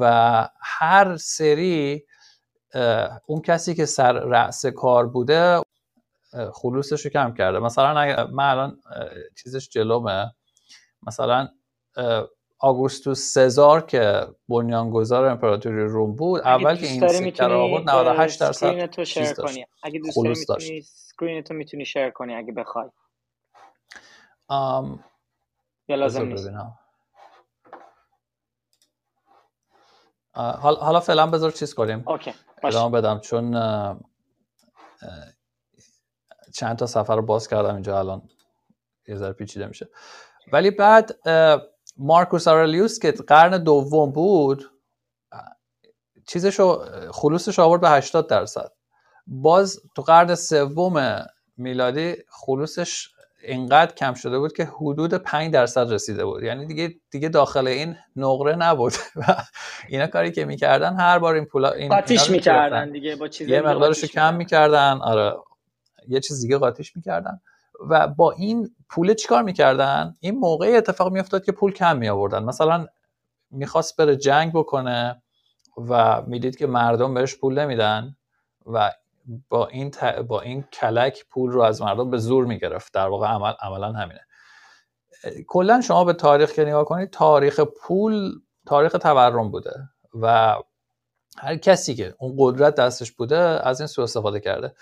و هر سری اون کسی که سر رأس کار بوده خلوصش رو کم کرده. مثلا من الان چیزش جلومه. مثلا آگوستوس سزار که بنیانگذار امپراتوری روم بود اول که این سکه رو آورد 98 درصد شیر کنی. اگه دوست داری می‌تونی screen تو می‌تونی share کنی اگه بخوای. ام... یا لازم نیست. حالا فعلا بذار چیز کنیم. okay ادامه بدم چون چند تا سفر رو باز کردم اینجا الان یه ذره پیچیده میشه. ولی بعد مارکوس آرلیوس که قرن دوم بود چیزشو خلوصش آورد به 80 درصد. باز تو قرن سوم میلادی خلوصش اینقدر کم شده بود که حدود 5 درصد رسیده بود. یعنی دیگه دیگه داخل این نقره نبود. و اینا کاری که می‌کردن هر بار این پولا این قاطیش می‌کردن دیگه با چیز یه مقدارشو کم می‌کردن. آره. یه چیز دیگه قاطیش می‌کردن. و با این پول چیکار می‌کردن؟ این موقع اتفاق میافتاد که پول کم می آوردن مثلا می‌خواست بره جنگ بکنه و می‌دید که مردم بهش پول نمیدن و با این, با این کلک پول رو از مردم به زور می‌گرفت. در واقع عمل عملا همینه. کلا شما به تاریخ که نگاه کنید تاریخ پول تاریخ تورم بوده و هر کسی که اون قدرت دستش بوده از این سو استفاده کرده.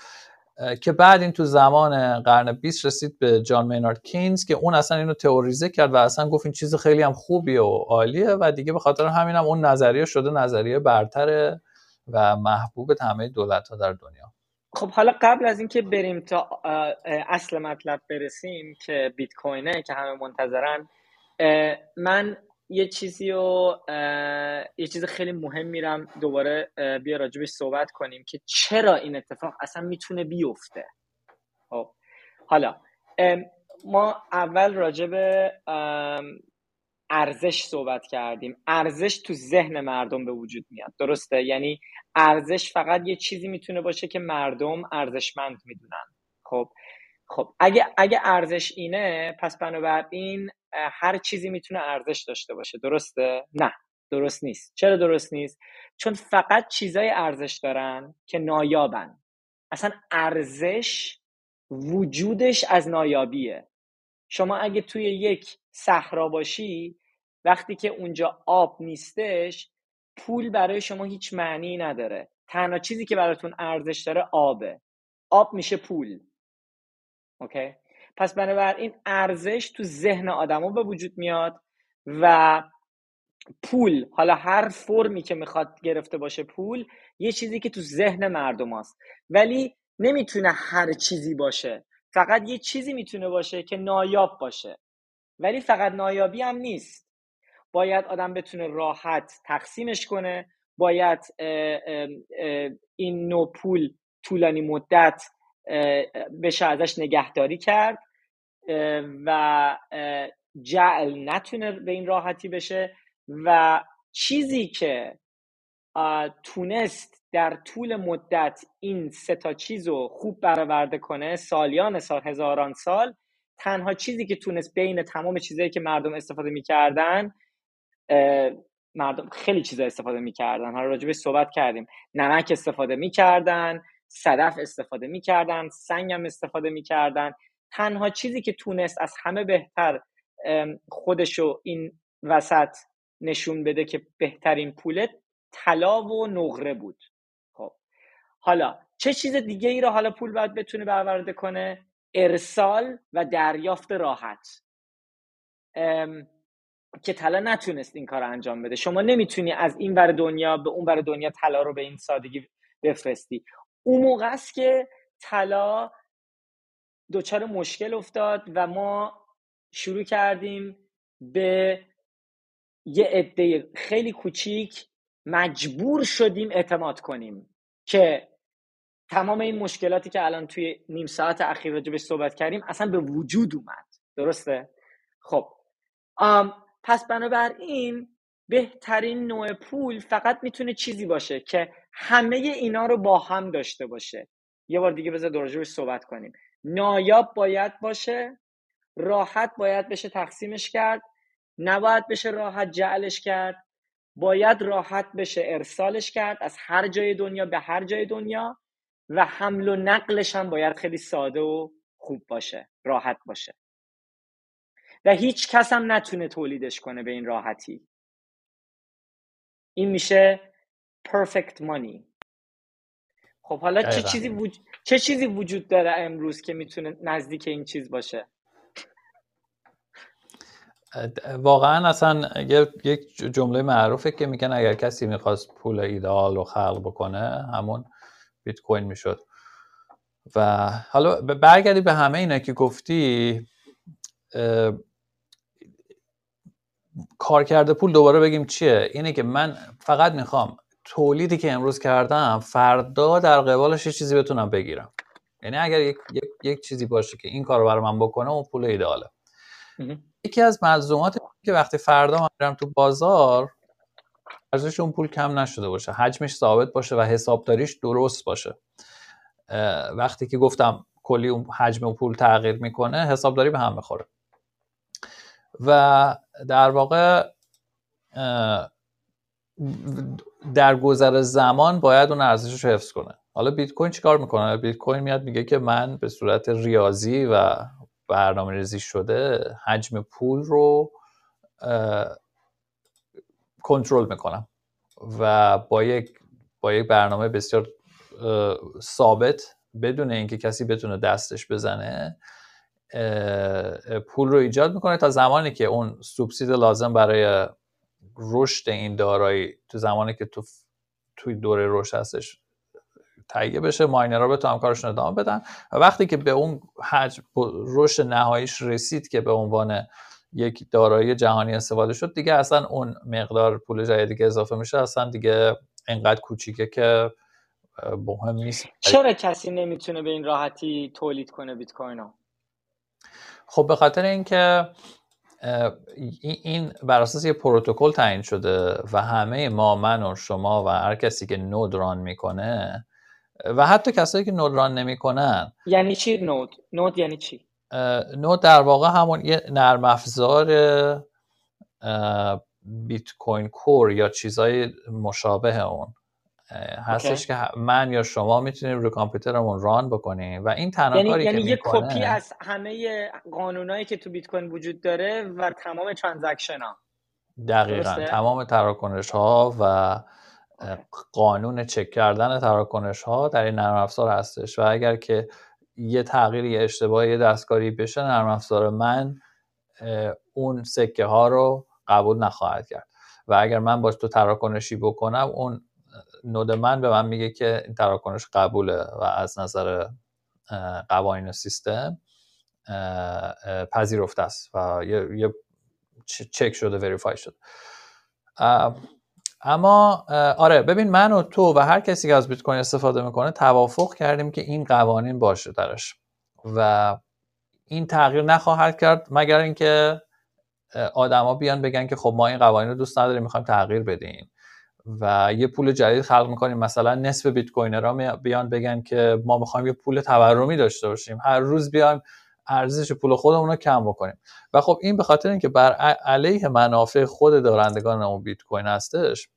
که بعد این تو زمان قرن 20 رسید به جان مینارد کینز که اون اصلا اینو تئوریزه کرد و اصلا گفت این چیز خیلی هم خوبیه و عالیه و دیگه به خاطر همین هم اون نظریه شده نظریه برتره و محبوب همه دولت ها در دنیا. خب حالا قبل از اینکه بریم تا اصل مطلب برسیم که بیت کوینه که همه منتظرن من یه چیزی و یه چیز خیلی مهم میرم دوباره بیا راجبش صحبت کنیم که چرا این اتفاق اصلا می‌تونه بیفته. خب حالا ما اول راجب ارزش صحبت کردیم. ارزش تو ذهن مردم به وجود میاد درسته؟ یعنی ارزش فقط یه چیزی می‌تونه باشه که مردم ارزشمند می‌دونن. خب خب اگه اگه ارزش اینه پس بنابراین هر چیزی می‌تونه ارزش داشته باشه. درسته؟ نه. درست نیست. چرا درست نیست؟ چون فقط چیزای ارزش دارن که نایابن. اصلا ارزش وجودش از نایابیه. شما اگه توی یک صحرا باشی وقتی که اونجا آب نیستش پول برای شما هیچ معنی نداره. تنها چیزی که براتون ارزش داره آبه. آب میشه پول. اوکی؟ پس بنابراین ارزش تو ذهن آدما به وجود میاد و پول حالا هر فرمی که می‌خواد گرفته باشه پول یه چیزی که تو ذهن مردم هست. ولی نمی‌تونه هر چیزی باشه. فقط یه چیزی می‌تونه باشه که نایاب باشه. ولی فقط نایابی هم نیست. باید آدم بتونه راحت تقسیمش کنه. باید این نوع پول طولانی مدت بشه ازش نگهداری کرد. و جعل نتونه به این راحتی بشه و چیزی که تونست در طول مدت این سه تا چیز رو خوب برآورده کنه سالیان سال هزاران سال تنها چیزی که تونست بین تمام چیزهایی که مردم استفاده می‌کردن مردم خیلی چیزا استفاده می‌کردن. حالا راجبش صحبت کردیم. نمک استفاده می‌کردن. صدف استفاده می‌کردن سنگ هم استفاده می‌کردن. تنها چیزی که تونست از همه بهتر خودشو این وسط نشون بده که بهترین پول طلا و نقره بود. خب. حالا چه چیز دیگه ای رو حالا پول باید بتونه برآورده کنه؟ ارسال و دریافت راحت. که طلا نتونست این کار انجام بده. شما نمی‌تونی از این ور دنیا به اون ور دنیا طلا رو به این سادگی بفرستی. اون موقع است که طلا دچار مشکل افتاد و ما شروع کردیم به یه عده خیلی کوچیک مجبور شدیم اعتماد کنیم که تمام این مشکلاتی که الان توی نیم ساعت اخیر راجبش صحبت کردیم اصلا به وجود اومد. درسته؟ خب. پس بنابراین بهترین نوع پول فقط می‌تونه چیزی باشه که همه اینا رو با هم داشته باشه. یه بار دیگه بذار راجبش صحبت کنیم. نایاب باید باشه راحت باید بشه تقسیمش کرد نباید بشه راحت جعلش کرد باید راحت بشه ارسالش کرد از هر جای دنیا به هر جای دنیا و حمل و نقلش هم باید خیلی ساده و خوب باشه راحت باشه. و هیچ کس هم نتونه تولیدش کنه به این راحتی. این میشه perfect money. خب حالا چه چیزی, وجود... چه چیزی وجود داره امروز که می‌تونه نزدیک این چیز باشه؟ واقعا اصلا یک جمله معروفه که میگن اگر کسی می‌خواست پول ایدئال رو خلق بکنه همون بیت کوین می‌شد. و حالا برگردی به همه اینا که گفتی کار کرده پول دوباره بگیم چیه؟ اینه که من فقط می‌خوام تولیدی که امروز کردم فردا در قبالش یه چیزی بتونم بگیرم. یعنی اگر یک, یک،, یک چیزی باشه که این کار رو برای من بکنه اون پول ایداله یکی از ملزومات که وقتی فردا من میرم تو بازار ارزش اون پول کم نشده باشه. حجمش ثابت باشه و حسابداریش درست باشه. وقتی که گفتم کلی اون حجم اون پول تغییر می‌کنه حسابداری به هم می‌خوره. و در واقع در گذر زمان باید اون ارزشش رو حفظ کنه. حالا بیت کوین چیکار می‌کنه؟ بیت کوین میاد میگه که من به صورت ریاضی و برنامه ریزی شده حجم پول رو کنترل می‌کنم و با یک با یک برنامه بسیار ثابت بدون اینکه کسی بتونه دستش بزنه پول رو ایجاد می‌کنه تا زمانی که اون سوبسید لازم برای رشد این دارایی تو زمانی که تو توی دوره رشد هستش تهیه بشه ماینرها بتونن کارشون ادامه بدن و وقتی که به اون حجم رشد نهاییش رسید که به عنوان یک دارایی جهانی استفاده شد دیگه اصلا اون مقدار پول جدیدی که اضافه میشه اصلا دیگه انقدر کوچیکه که مهم نیست. چرا کسی نمی‌تونه به این راحتی تولید کنه بیت کوین خب به خاطر اینکه این بر اساس یه پروتکل تعیین شده و همه ما من و شما و هر کسی که نود ران می‌کنه و حتی کسایی که نود ران نمی‌کنن. یعنی چی نود؟ نود یعنی چی؟ نود در واقع همون یه نرم افزار بیت کوین کور یا چیزای مشابه اون. هستش که من یا شما می‌تونیم رو کامپیوترمون run بکنیم و این تنها یعنی, کاری یعنی که یه کپی از همه قانونایی که تو بیت کوین وجود داره و تمام transaction ها دقیقا تمام تراکنش ها و قانون چک کردن تراکنش ها در این نرم افزار هستش و اگر که یه تغییری اشتباهی یه دستکاری بشه نرم افزار من اون سکه ها رو قبول نخواهد کرد. و اگر من باش تو تراکنشی بکنم اون نود من به من میگه که این تراکنش قبوله و از نظر قوانین سیستم پذیرفته است و یه, چک شده وریفای شده. اما آره ببین من و تو و هر کسی که از بیت کوین استفاده می‌کنه توافق کردیم که این قوانین باشه درش. و این تغییر نخواهد کرد مگر اینکه آدما بیان بگن که خب ما این قوانین رو دوست نداریم می‌خوایم تغییر بدیم. و یه پول جدید خلق می‌کنیم. مثلا نصف بیت کوینرها بیان بگن که ما می‌خوایم یه پول تورمی داشته باشیم. هر روز بیایم ارزش پول خودمون رو کم بکنیم. و خب این به خاطر اینکه بر علیه منافع خود دارندگان اون بیت کوین هستش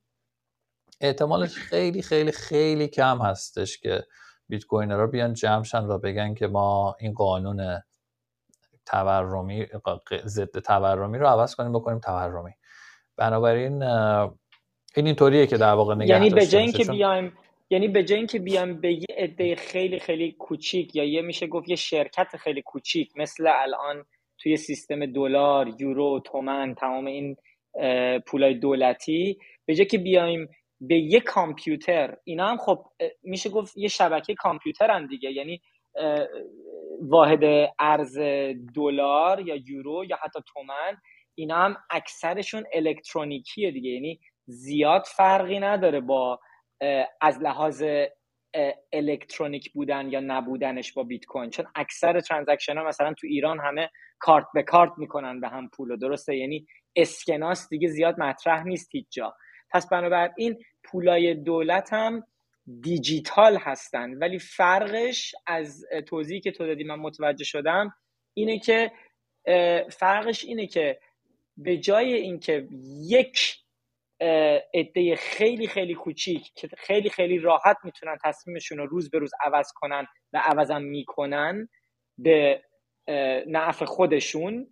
احتمالش خیلی خیلی خیلی کم هستش که بیت کوینرها بیان جمع و بگن که ما این قانون تورمی ضد تورمی رو عوض کنیم بکنیم تورمی. بنابراین این اینطوریه که در واقع نگه یعنی به جای اینکه بیایم یعنی به جای اینکه بیایم به یه عده خیلی خیلی کوچیک یا یه میشه گفت یه شرکت خیلی کوچیک مثل الان توی سیستم دلار یورو تومن تمام این پولای دولتی به جای که بیایم به یه کامپیوتر اینا هم خب میشه گفت یه شبکه کامپیوترن دیگه. یعنی واحد ارز دلار یا یورو یا حتی تومن اینا هم اکثرشون الکترونیکیه دیگه. یعنی زیاد فرقی نداره با از لحاظ الکترونیک بودن یا نبودنش با بیت کوین. چون اکثر transaction ها مثلا تو ایران همه کارت به کارت می‌کنن به هم پول درسته یعنی اسکناس دیگه زیاد مطرح نیست هیچ جا پس بنابراین پولای دولت هم دیجیتال هستن. ولی فرقش از توضیحی که تو دادی من متوجه شدم اینه که فرقش اینه که به جای اینکه یک عده خیلی خیلی کوچیک که خیلی خیلی راحت می‌تونن تصمیمشون رو روز به روز عوض کنن و عوضم می‌کنن به نفع خودشون.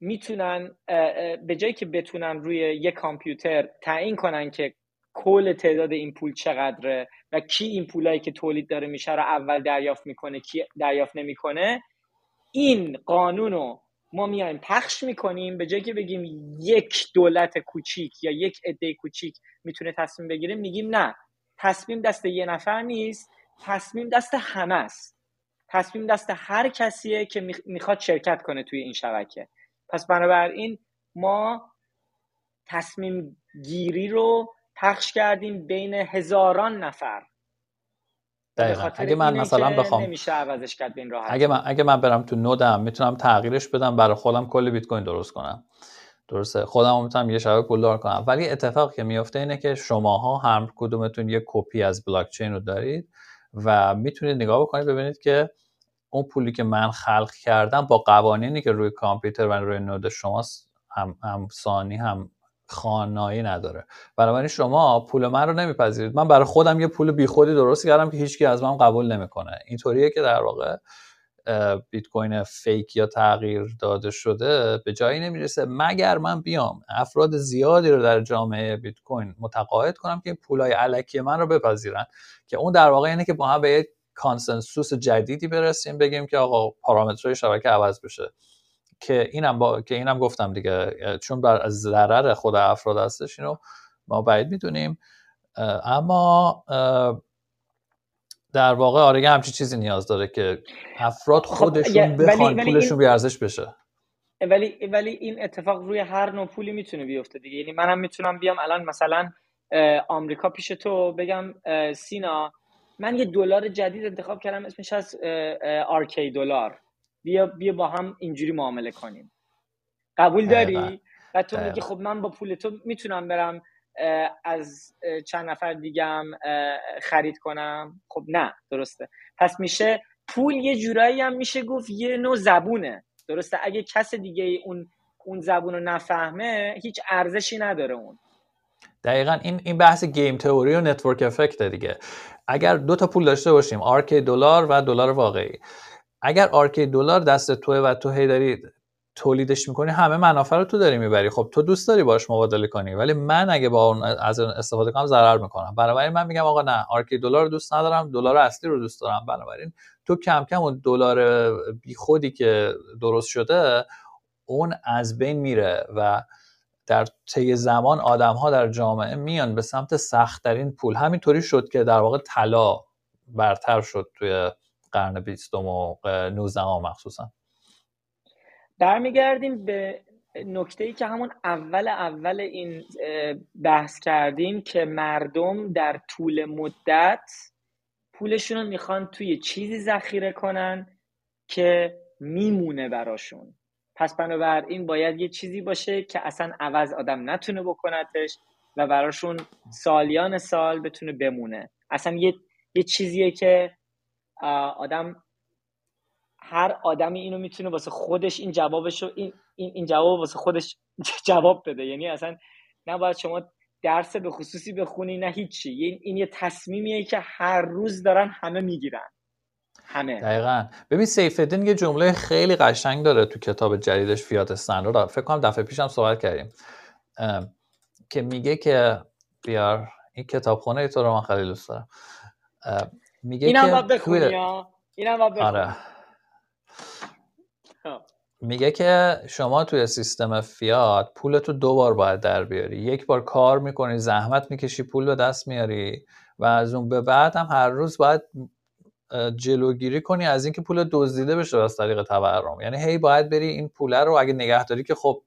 می‌تونن به جایی که بتونن روی یک کامپیوتر تعیین کنن که کل تعداد این پول چقدره و کی این پولایی که تولید داره میشه رو اول دریافت می‌کنه کی دریافت نمی‌کنه این قانون رو ما میایم پخش می‌کنیم. به جایی که بگیم یک دولت کوچیک یا یک عده کوچیک می‌تونه تصمیم بگیره میگیم نه. تصمیم دست یه نفر نیست. تصمیم دست همه است. تصمیم دست هر کسیه که می‌خواد شرکت کنه توی این شبکه. پس بنابراین ما تصمیم گیری رو پخش کردیم بین هزاران نفر. دقیقا. اگه من مثلا بخوام نمیشه عوضش کرد به این راحت اگه من, اگه من برم تو نودم می‌تونم تغییرش بدم برای خودم کل بیت کوین درست کنم. درسته. خودم می‌تونم یه شبکه پولدار کنم. ولی اتفاقی که میفته اینه که شماها هم کدومتون یه کپی از بلاک چین رو دارید و می‌تونید نگاه بکنید ببینید که اون پولی که من خلق کردم با قوانینی که روی کامپیوتر و روی نود شماست هم, هم ثانی هم خانایی نداره. بنابراین شما پول من رو نمیپذیرید. من برای خودم یه پول بیخودی درست کردم که هیچکی از من قبول نمی‌کنه. اینطوریه که در واقع بیت کوین فیک یا تغییر داده شده به جایی نمی‌رسه. مگر من بیام افراد زیادی رو در جامعه بیت کوین متقاعد کنم که این پولای علکی من رو بپذیرن؟ که اون در واقع اینه که با هم به یک کانسنسوس جدیدی برسیم بگیم که آقا پارامترهای شبکه عوض بشه. که اینم با... که اینم گفتم دیگه چون بر ضرر خود افراد هستش اینو ما بعید می‌دونیم. اما در واقع آره همچی چیزی نیاز داره که افراد خب، خودشون خب بخوان پولشون بیارزش بشه. ولی ولی این اتفاق روی هر نوع پولی می‌تونه بیفته دیگه. یعنی منم می‌تونم بیام الان مثلا آمریکا پیش تو بگم سینا من یه دلار جدید انتخاب کردم اسمش از آرکی دلار. بیا بیا با هم اینجوری معامله کنیم. قبول داری؟ و تو میگی خب من با پول تو می‌تونم برم از چند نفر دیگم خرید کنم؟ خب نه درسته. پس میشه پول یه جورایی هم میشه گفت یه نوع زبونه. درسته؟ اگه کس دیگه اون اون زبون رو نفهمه هیچ ارزشی نداره اون. دقیقا. این این بحث game theory و network effect دیگه. اگر دو تا پول داشته باشیم آرکی دلار و دلار واقعی. اگر آرکی دلار دست توه و تو هی داری تولیدش می‌کنی همه منافع رو تو داری می‌بری. خب تو دوست داری باش مبادله کنی ولی من اگه با اون از استفاده کنم ضرر می‌کنم. بنابراین من میگم آقا نه آرکی دلار رو دوست ندارم دلار اصلی رو دوست دارم. بنابراین تو کم کم اون دلار بیخودی که درست شده اون از بین میره و در طی زمان آدم ها در جامعه میان به سمت سختترین پول. همینطوری شد که در واقع طلا برتر شد توی قرن بیستم و نوزدهم مخصوصا. برمیگردیم به نکته ای که همون اول اول این بحث کردیم که مردم در طول مدت پولشون رو می‌خوان توی چیزی ذخیره کنن که میمونه براشون. پس بنابراین باید یه چیزی باشه که اصلا عوض آدم نتونه بکنتش و براشون سالیان سال بتونه بمونه. اصلا یه, یه چیزیه که آدم هر آدمی اینو می‌تونه واسه خودش این جوابش این, این, این جواب واسه خودش جواب بده. یعنی اصلا نباید شما درس به خصوصی بخونی نه هیچی. این, این یه تصمیمیه که هر روز دارن همه می‌گیرن. همه. دقیقا. ببین سیفدین یه جمله خیلی قشنگ داره تو کتاب جدیدش فیات استندارد فکر کنم دفعه پیشم صحبت کردیم. که میگه که بیار این کتابخونه تو رو من خیلی دوست دارم. میگه اینم که بخونی اینم آره. خب. میگه که شما توی سیستم فیات پولتو دو بار باید در بیاری. یک بار کار می‌کنی زحمت می‌کشی پول به دست میاری و از اون به بعد هم هر روز باید جلوگیری کنی از اینکه پول دزدیده بشه از طریق تورم. یعنی هی باید بری این پول رو اگه نگهداری که خب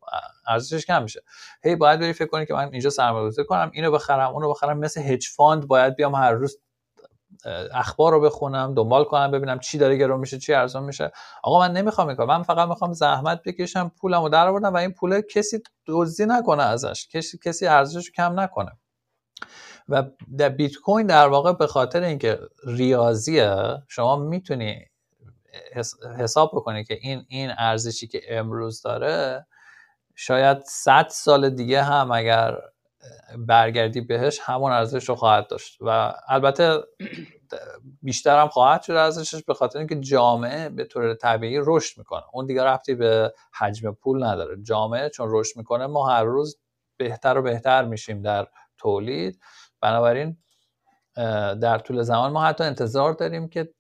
ارزشش کم میشه. هی باید بری فکر کنی که من اینجا سرمایه‌گذاری کنم اینو بخرم اونو بخرم. مثل hedge fund باید بیام هر روز اخبار رو بخونم دنبال کنم ببینم چی داره گرون میشه چی ارزان میشه. آقا من نمی‌خوام این کار. من فقط می‌خوام زحمت بکشم پولمو در آوردم و این پول کسی دزدی نکنه ازش. کسی ارزشش کم نکنه. و در بیت کوین در واقع به خاطر اینکه ریاضیه شما می‌تونی حساب بکنی که این این ارزشی که امروز داره شاید 100 سال دیگه هم اگر برگردی بهش همون ارزش رو خواهد داشت. و البته بیشتر هم خواهد شد ارزشش به خاطر اینکه جامعه به طور طبیعی رشد می‌کنه. اون دیگه رفتی به حجم پول نداره. جامعه چون رشد می‌کنه ما هر روز بهتر و بهتر میشیم در تولید. بنابراین در طول زمان ما حتی انتظار داریم که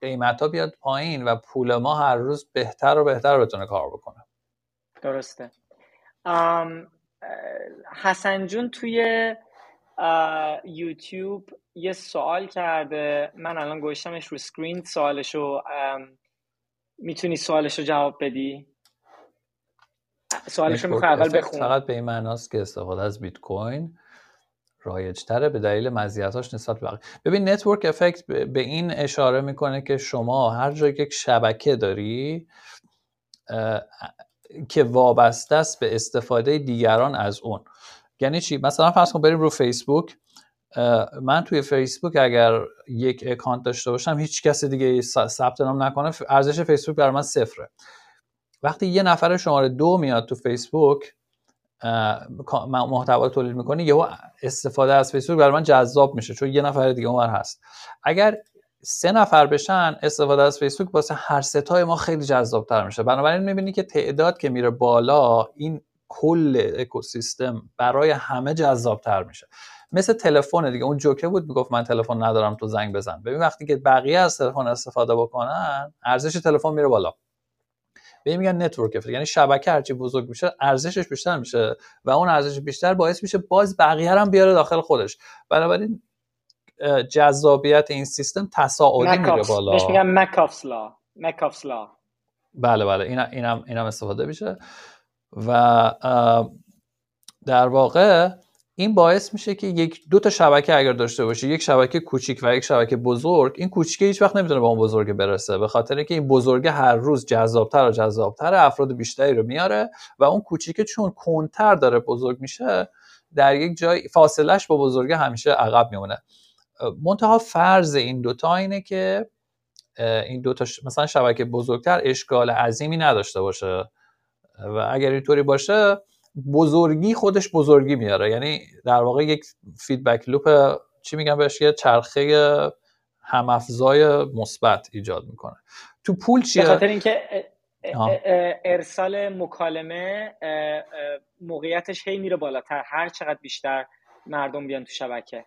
قیمت ها بیاد پایین و پول ما هر روز بهتر و بهتر بتونه کار بکنه. درسته. حسن جون توی یوتیوب یه سوال کرده. من الان گوشتمش رو سکرین سوالشو می‌تونی سوالشو جواب بدی؟ سوالشو می‌خوای اول بخون. فقط به این معناست که استفاده از بیت کوین رایجتره به دلیل مزیتاش نسبت بقیه. ببین network effect به این اشاره می‌کنه که شما هر جای یک شبکه داری که وابسته است به استفاده دیگران از اون. یعنی چی؟ مثلا فرض کن بریم رو فیسبوک. من توی فیسبوک اگر یک اکانت داشته باشم هیچ کس دیگه ثبت نام نکنه ارزش فیسبوک برای من صفره. وقتی یه نفر شماره دو میاد تو فیسبوک محتوا تولید می‌کنه یهو استفاده از فیسبوک برای من جذاب میشه چون یه نفر دیگه اونور هست. اگر سه نفر بشن استفاده از فیسبوک واسه هر ستای ما خیلی جذابتر میشه. بنابراین می‌بینی که تعداد که میره بالا این کل اکوسیستم برای همه جذابتر میشه. مثل تلفن دیگه اون جوکه بود می‌گفت من تلفن ندارم تو زنگ بزن. ببین وقتی که بقیه از تلفن استفاده بکنن ارزش تلفن میره بالا. به میگن network effect یعنی شبکه هرچی بزرگ میشه ارزشش بیشتر میشه و اون ارزش بیشتر باعث میشه باز بقیه هم بیاره داخل خودش. بنابراین جذابیت این سیستم تصاعدی میره بالا. بهش میگن Metcalfe's law Metcalfe's law بله بله. این اینم اینم استفاده میشه. و در واقع این باعث میشه که یک دو تا شبکه اگر داشته باشه یک شبکه کوچیک و یک شبکه بزرگ این کوچیکه هیچ وقت نمی‌تونه به اون بزرگ برسه به خاطر اینکه این بزرگه هر روز جذابتر و جذابتر افراد بیشتری رو میاره و اون کوچیکه چون کنتر داره بزرگ میشه در یک جای فاصلش با بزرگه همیشه عقب میمونه. منتها فرض این دوتا اینه که این دوتا مثلا شبکه بزرگتر اشکال عظیمی نداشته باشه. و اگر اینطوری باشه بزرگی خودش بزرگی میاره. یعنی در واقع یک فیدبک لوپ چی میگم بهش یه چرخه همافزای مثبت ایجاد می‌کنه. تو پول چیه؟ به خاطر اینکه ارسال مکالمه موقعیتش هی میره بالاتر. هر چقدر بیشتر مردم بیان تو شبکه.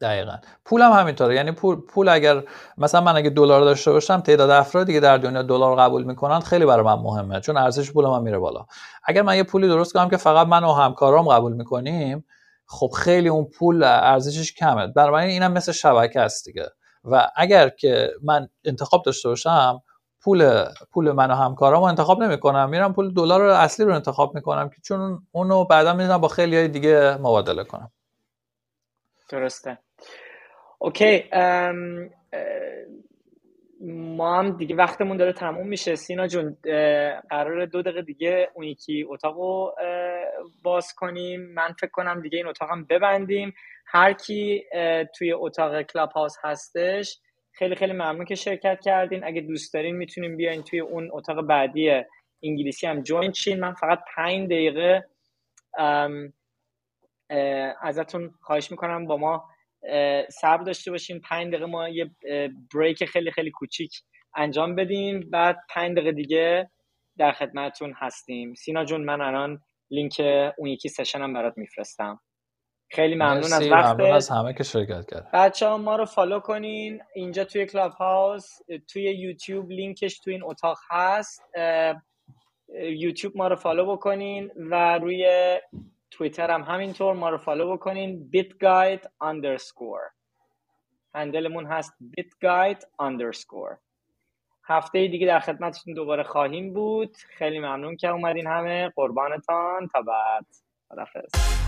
دقیقا. پول هم همینطوره. یعنی پول, پول اگر مثلا من اگه دلار داشته باشم تعداد افرادی که در دنیا دلار قبول می‌کنن خیلی برای من مهمه چون ارزش پول من میره بالا. اگر من یه پولی درست کنم که فقط من و همکارام قبول می‌کنیم خب خیلی اون پول ارزشش کمه. بنابراین اینم مثل شبکه است دیگه. و اگر که من انتخاب داشته باشم پول پول من و همکارامو انتخاب نمی‌کنم. میرم پول دلار اصلی رو انتخاب می‌کنم که چون اونو بعدا می‌دونم با خیلی های دیگه مبادله کنم. درسته. اوکی ما هم دیگه وقتمون داره تموم میشه. سینا جون قرار دو دقیقه دیگه اون یکی اتاق رو باز کنیم. من فکر کنم دیگه این اتاق هم ببندیم. هر کی توی اتاق کلاب هاوس هستش خیلی خیلی ممنون که شرکت کردین. اگه دوست دارین می‌تونیم بیاین توی اون اتاق بعدی انگلیسی هم جوین چین من فقط پنج دقیقه ازتون خواهش می‌کنم با ما صبر داشته باشین. پنج دقیقه ما یه بریک خیلی خیلی کوچیک انجام بدیم. بعد پنج دقیقه دیگه در خدمتتون هستیم. سینا جون من الان لینک اون یکی session هم برات میفرستم. خیلی ممنون از وقت. از همه که شرکت کرد بچه ها ما رو follow کنین. اینجا توی Clubhouse توی یوتیوب لینکش توی این اتاق هست. یوتیوب ما رو follow بکنین و روی تویتر هم همینطور ما رو follow بکنین. bitguide underscore. handle مون هست bitguide underscore. هفته دیگه در خدمتشون دوباره خواهیم بود. خیلی ممنون که اومدین همه. قربانتان. تا بعد. خدافظ